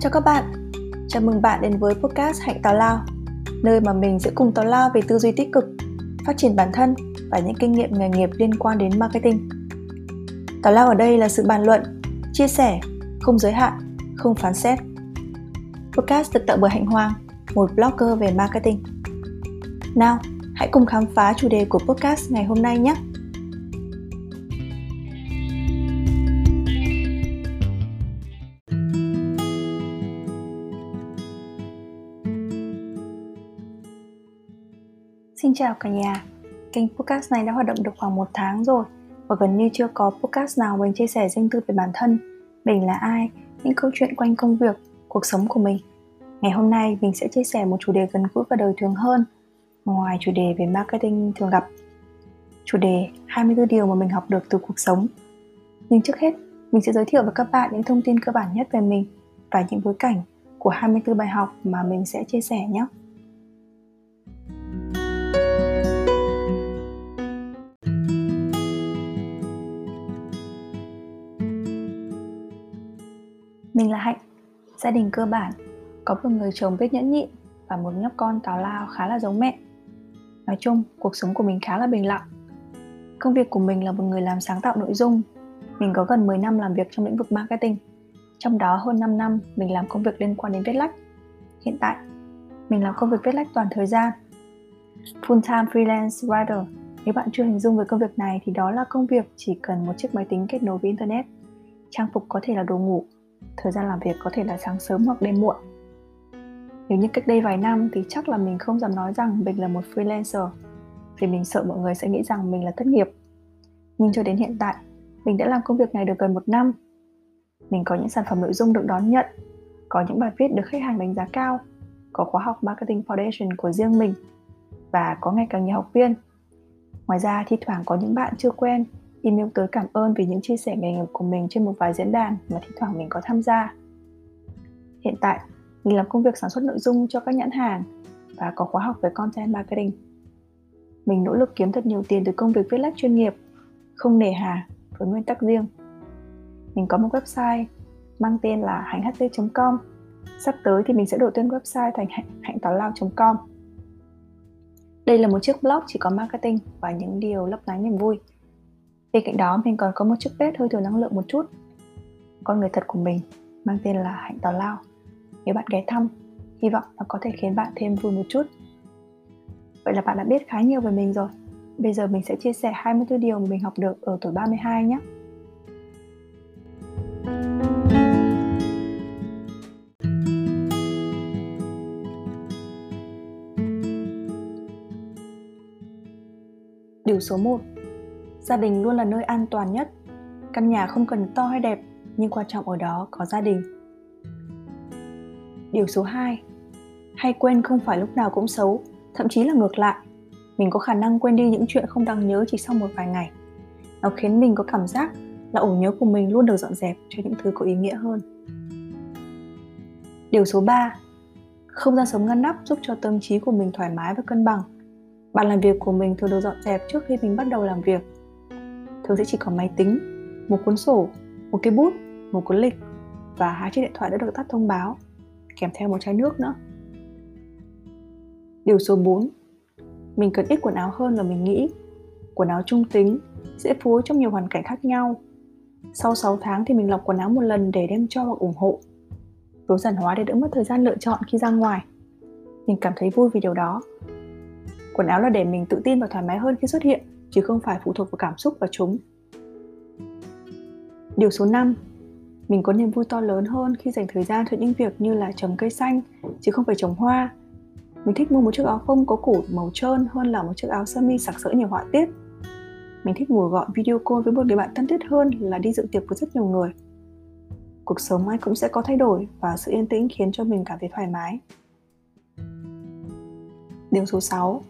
Chào các bạn, chào mừng bạn đến với podcast Hạnh Tào Lao Nơi mà mình sẽ cùng tào lao về tư duy tích cực, phát triển bản thân và những kinh nghiệm nghề nghiệp liên quan đến marketing. Tào lao ở đây là sự bàn luận, chia sẻ, không giới hạn, không phán xét. Podcast được tạo bởi Hạnh Hoàng, một blogger về marketing. Nào, hãy cùng khám phá chủ đề của podcast ngày hôm nay nhé! Xin chào cả nhà, kênh podcast này đã hoạt động được khoảng một tháng rồi và gần như chưa có podcast nào mình chia sẻ riêng tư về bản thân, mình là ai, những câu chuyện quanh công việc, cuộc sống của mình. Ngày hôm nay mình sẽ chia sẻ một chủ đề gần gũi và đời thường hơn, ngoài chủ đề về marketing thường gặp. Chủ đề 24 điều mà mình học được từ cuộc sống. Nhưng trước hết, mình sẽ giới thiệu với các bạn những thông tin cơ bản nhất về mình và những bối cảnh của 24 bài học mà mình sẽ chia sẻ nhé. Mình là Hạnh, gia đình cơ bản, có một người chồng biết nhẫn nhịn và một nhóc con tào lao khá là giống mẹ. Nói chung, cuộc sống của mình khá là bình lặng. Công việc của mình là một người làm sáng tạo nội dung. Mình có gần 10 năm làm việc trong lĩnh vực marketing. Trong đó hơn 5 năm mình làm công việc liên quan đến viết lách. Hiện tại, mình làm công việc viết lách toàn thời gian. Full time freelance writer. Nếu bạn chưa hình dung về công việc này thì đó là công việc chỉ cần một chiếc máy tính kết nối với internet. Trang phục có thể là đồ ngủ, thời gian làm việc có thể là sáng sớm hoặc đêm muộn. Nếu như cách đây vài năm thì chắc là mình không dám nói rằng mình là một freelancer, vì mình sợ mọi người sẽ nghĩ rằng mình là thất nghiệp. Nhưng cho đến hiện tại, mình đã làm công việc này được gần một năm. Mình có những sản phẩm nội dung được đón nhận, có những bài viết được khách hàng đánh giá cao, có khóa học marketing foundation của riêng mình và có ngày càng nhiều học viên. Ngoài ra, thi thoảng có những bạn chưa quen email tới cảm ơn vì những chia sẻ nghề nghiệp của mình trên một vài diễn đàn mà thi thoảng mình có tham gia. Hiện tại, mình làm công việc sản xuất nội dung cho các nhãn hàng và có khóa học về content marketing. Mình nỗ lực kiếm thật nhiều tiền từ công việc viết lách chuyên nghiệp, không nề hà với nguyên tắc riêng. Mình có một website mang tên là hànhht.com. Sắp tới thì mình sẽ đổi tên website thành hạnh tào lao.com. Đây là một chiếc blog chỉ có marketing và những điều lấp lánh niềm vui. Bên cạnh đó mình còn có một chiếc bếp hơi thừa năng lượng một chút. Con người thật của mình mang tên là Hạnh Tào Lao. Nếu bạn ghé thăm, hy vọng nó có thể khiến bạn thêm vui một chút. Vậy là bạn đã biết khá nhiều về mình rồi. Bây giờ mình sẽ chia sẻ 24 điều mà mình học được ở tuổi 32 nhé. Điều số 1 gia đình luôn là nơi an toàn nhất. Căn nhà không cần to hay đẹp, nhưng quan trọng ở đó có gia đình. Điều số 2 hay quên không phải lúc nào cũng xấu, thậm chí là ngược lại. Mình có khả năng quên đi những chuyện không đáng nhớ chỉ sau một vài ngày. Nó khiến mình có cảm giác là ổ nhớ của mình luôn được dọn dẹp cho những thứ có ý nghĩa hơn. Điều số 3 không gian sống ngăn nắp giúp cho tâm trí của mình thoải mái và cân bằng. Bàn làm việc của mình thường được dọn dẹp trước khi mình bắt đầu làm việc thường sẽ chỉ có máy tính, một cuốn sổ, một cái bút, một cuốn lịch và hai chiếc điện thoại đã được tắt thông báo, kèm theo một chai nước nữa. Điều số 4 Mình cần ít quần áo hơn là mình nghĩ. Quần áo trung tính, dễ phối trong nhiều hoàn cảnh khác nhau. Sau 6 tháng thì mình lọc quần áo một lần để đem cho hoặc ủng hộ. Tối giản hóa để đỡ mất thời gian lựa chọn khi ra ngoài. Mình cảm thấy vui vì điều đó. Quần áo là để mình tự tin và thoải mái hơn khi xuất hiện chứ không phải phụ thuộc vào cảm xúc và chúng. Điều số 5 Mình có niềm vui to lớn hơn khi dành thời gian cho những việc như là trồng cây xanh, chứ không phải trồng hoa. Mình thích mua một chiếc áo phông có cổ màu trơn hơn là một chiếc áo sơ mi sặc sỡ nhiều họa tiết. Mình thích ngồi gọi video call với một người bạn thân thiết hơn là đi dự tiệc với rất nhiều người. Cuộc sống ai cũng sẽ có thay đổi và sự yên tĩnh khiến cho mình cảm thấy thoải mái. Điều số 6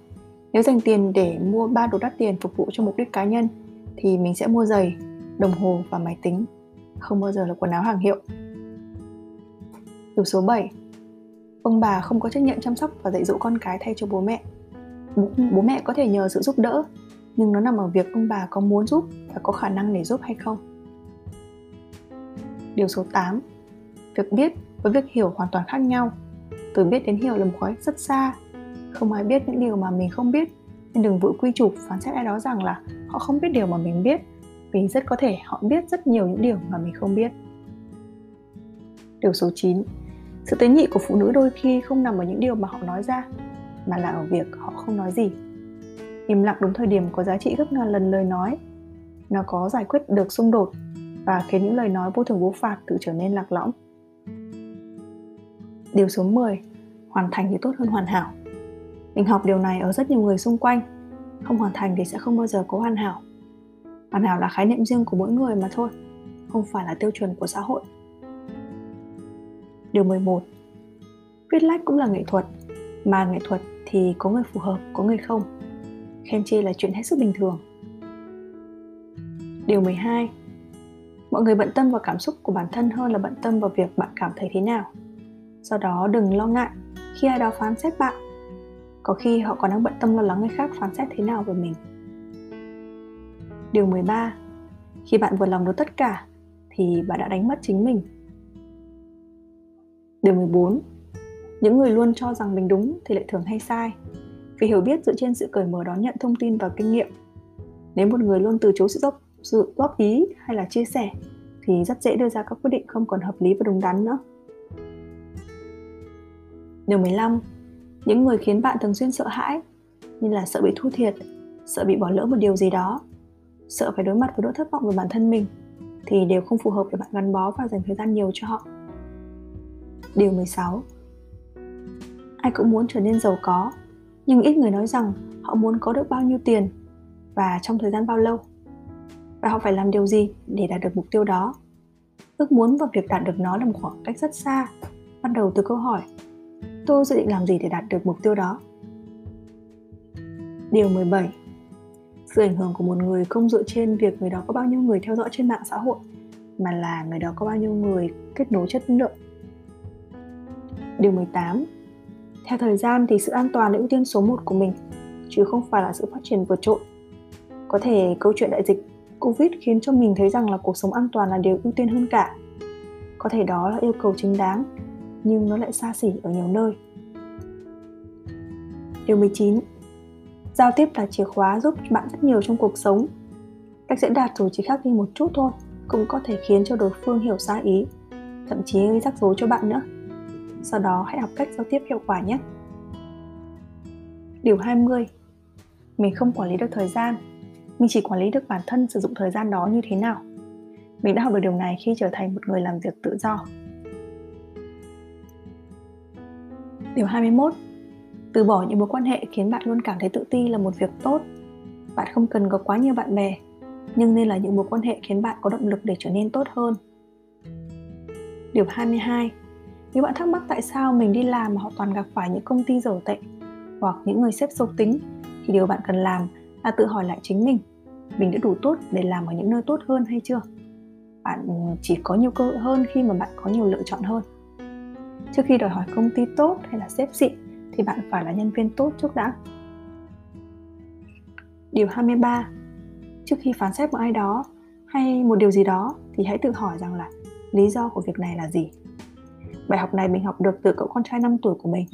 nếu dành tiền để mua ba đồ đắt tiền phục vụ cho mục đích cá nhân thì mình sẽ mua giày, đồng hồ và máy tính, không bao giờ là quần áo hàng hiệu. Điều số 7 Ông bà không có trách nhiệm chăm sóc và dạy dỗ con cái thay cho bố mẹ. Bố, bố mẹ có thể nhờ sự giúp đỡ, nhưng nó nằm ở việc ông bà có muốn giúp và có khả năng để giúp hay không. Điều số 8 Việc biết với việc hiểu hoàn toàn khác nhau từ biết đến hiểu là một khoảng rất xa không ai biết những điều mà mình không biết. Nên đừng vội quy chụp, phán xét ai đó rằng là họ không biết điều mà mình biết, vì rất có thể họ biết rất nhiều những điều mà mình không biết. Điều số 9 sự tế nhị của phụ nữ đôi khi không nằm ở những điều mà họ nói ra, mà là ở việc họ không nói gì. Im lặng đúng thời điểm có giá trị gấp ngàn lần lời nói. Nó có giải quyết được xung đột và khiến những lời nói vô thường vô phạt tự trở nên lạc lõng. Điều số 10 hoàn thành thì tốt hơn hoàn hảo mình học điều này ở rất nhiều người xung quanh. Không hoàn thành thì sẽ không bao giờ có hoàn hảo. Hoàn hảo là khái niệm riêng của mỗi người mà thôi, không phải là tiêu chuẩn của xã hội. Điều 11 viết lách cũng là nghệ thuật, mà nghệ thuật thì có người phù hợp, có người không? Khen chê là chuyện hết sức bình thường. Điều 12 mọi người bận tâm vào cảm xúc của bản thân hơn là bận tâm vào việc bạn cảm thấy thế nào. Do đó đừng lo ngại khi ai đó phán xét bạn có khi họ còn đang bận tâm lo lắng người khác phán xét thế nào về mình. Điều 13 khi bạn vừa lòng được tất cả thì bạn đã đánh mất chính mình. Điều 14 những người luôn cho rằng mình đúng thì lại thường hay sai vì hiểu biết dựa trên sự cởi mở đón nhận thông tin và kinh nghiệm. Nếu một người luôn từ chối sự góp, sự góp ý hay là chia sẻ thì rất dễ đưa ra các quyết định không còn hợp lý và đúng đắn nữa. Điều 15 những người khiến bạn thường xuyên sợ hãi như là sợ bị thu thiệt, sợ bị bỏ lỡ một điều gì đó, sợ phải đối mặt với nỗi thất vọng về bản thân mình thì đều không phù hợp để bạn gắn bó và dành thời gian nhiều cho họ. Điều 16 Ai cũng muốn trở nên giàu có, nhưng ít người nói rằng họ muốn có được bao nhiêu tiền và trong thời gian bao lâu. Và họ phải làm điều gì để đạt được mục tiêu đó. Ước muốn và việc đạt được nó là một khoảng cách rất xa, bắt đầu từ câu hỏi tôi dự định làm gì để đạt được mục tiêu đó. Điều 17 Sự ảnh hưởng của một người không dựa trên việc người đó có bao nhiêu người theo dõi trên mạng xã hội, mà là người đó có bao nhiêu người kết nối chất lượng. Điều 18 Theo thời gian thì sự an toàn là ưu tiên số 1 của mình, chứ không phải là sự phát triển vượt trội. Có thể câu chuyện đại dịch Covid khiến cho mình thấy rằng là cuộc sống an toàn là điều ưu tiên hơn cả. Có thể đó là yêu cầu chính đáng nhưng nó lại xa xỉ ở nhiều nơi. Điều 19 Giao tiếp là chìa khóa giúp bạn rất nhiều trong cuộc sống. Cách diễn đạt dù chỉ khác đi một chút thôi cũng có thể khiến cho đối phương hiểu sai ý, thậm chí gây rắc rối cho bạn nữa. Sau đó hãy học cách giao tiếp hiệu quả nhé. Điều 20 Mình không quản lý được thời gian, mình chỉ quản lý được bản thân sử dụng thời gian đó như thế nào. Mình đã học được điều này khi trở thành một người làm việc tự do. Điều 21 Từ bỏ những mối quan hệ khiến bạn luôn cảm thấy tự ti là một việc tốt. Bạn không cần có quá nhiều bạn bè, nhưng nên là những mối quan hệ khiến bạn có động lực để trở nên tốt hơn. Điều 22 Nếu bạn thắc mắc tại sao mình đi làm mà họ toàn gặp phải những công ty dở tệ hoặc những người sếp xấu tính thì điều bạn cần làm là tự hỏi lại chính mình mình đã đủ tốt để làm ở những nơi tốt hơn hay chưa bạn chỉ có nhiều cơ hội hơn khi mà bạn có nhiều lựa chọn hơn Trước khi đòi hỏi công ty tốt hay là sếp xịn, thì bạn phải là nhân viên tốt trước đã. Điều 23. Trước khi phán xét một ai đó hay một điều gì đó thì hãy tự hỏi rằng là lý do của việc này là gì. Bài học này mình học được từ cậu con trai 5 tuổi của mình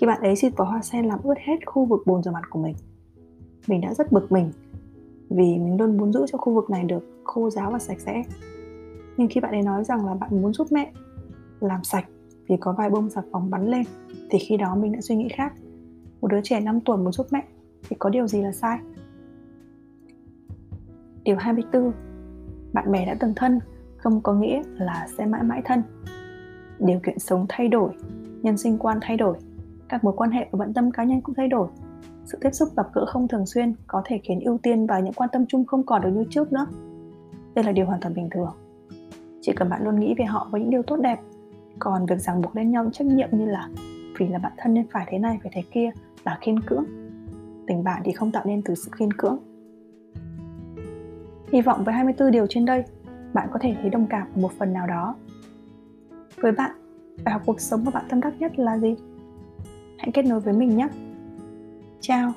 khi bạn ấy xịt vào hoa sen làm ướt hết khu vực bồn rửa mặt của mình. Mình đã rất bực mình vì mình luôn muốn giữ cho khu vực này được khô ráo và sạch sẽ. Nhưng khi bạn ấy nói rằng là bạn muốn giúp mẹ làm sạch vì có vài bông xà phòng bắn lên thì khi đó mình đã suy nghĩ khác. Một đứa trẻ 5 tuổi muốn giúp mẹ thì có điều gì là sai? Điều 24 Bạn bè đã từng thân không có nghĩa là sẽ mãi mãi thân. Điều kiện sống thay đổi, nhân sinh quan thay đổi Các mối quan hệ và bận tâm cá nhân cũng thay đổi. Sự tiếp xúc gặp gỡ không thường xuyên có thể khiến ưu tiên và những quan tâm chung không còn được như trước nữa. Đây là điều hoàn toàn bình thường. Chỉ cần bạn luôn nghĩ về họ với những điều tốt đẹp còn việc ràng buộc lên nhau trách nhiệm như là vì là bạn thân nên phải thế này, phải thế kia là khiên cưỡng. Tình bạn thì không tạo nên từ sự khiên cưỡng. Hy vọng với 24 điều trên đây, bạn có thể thấy đồng cảm ở một phần nào đó. Với bạn, bài học cuộc sống mà bạn tâm đắc nhất là gì? Hãy kết nối với mình nhé. Chào!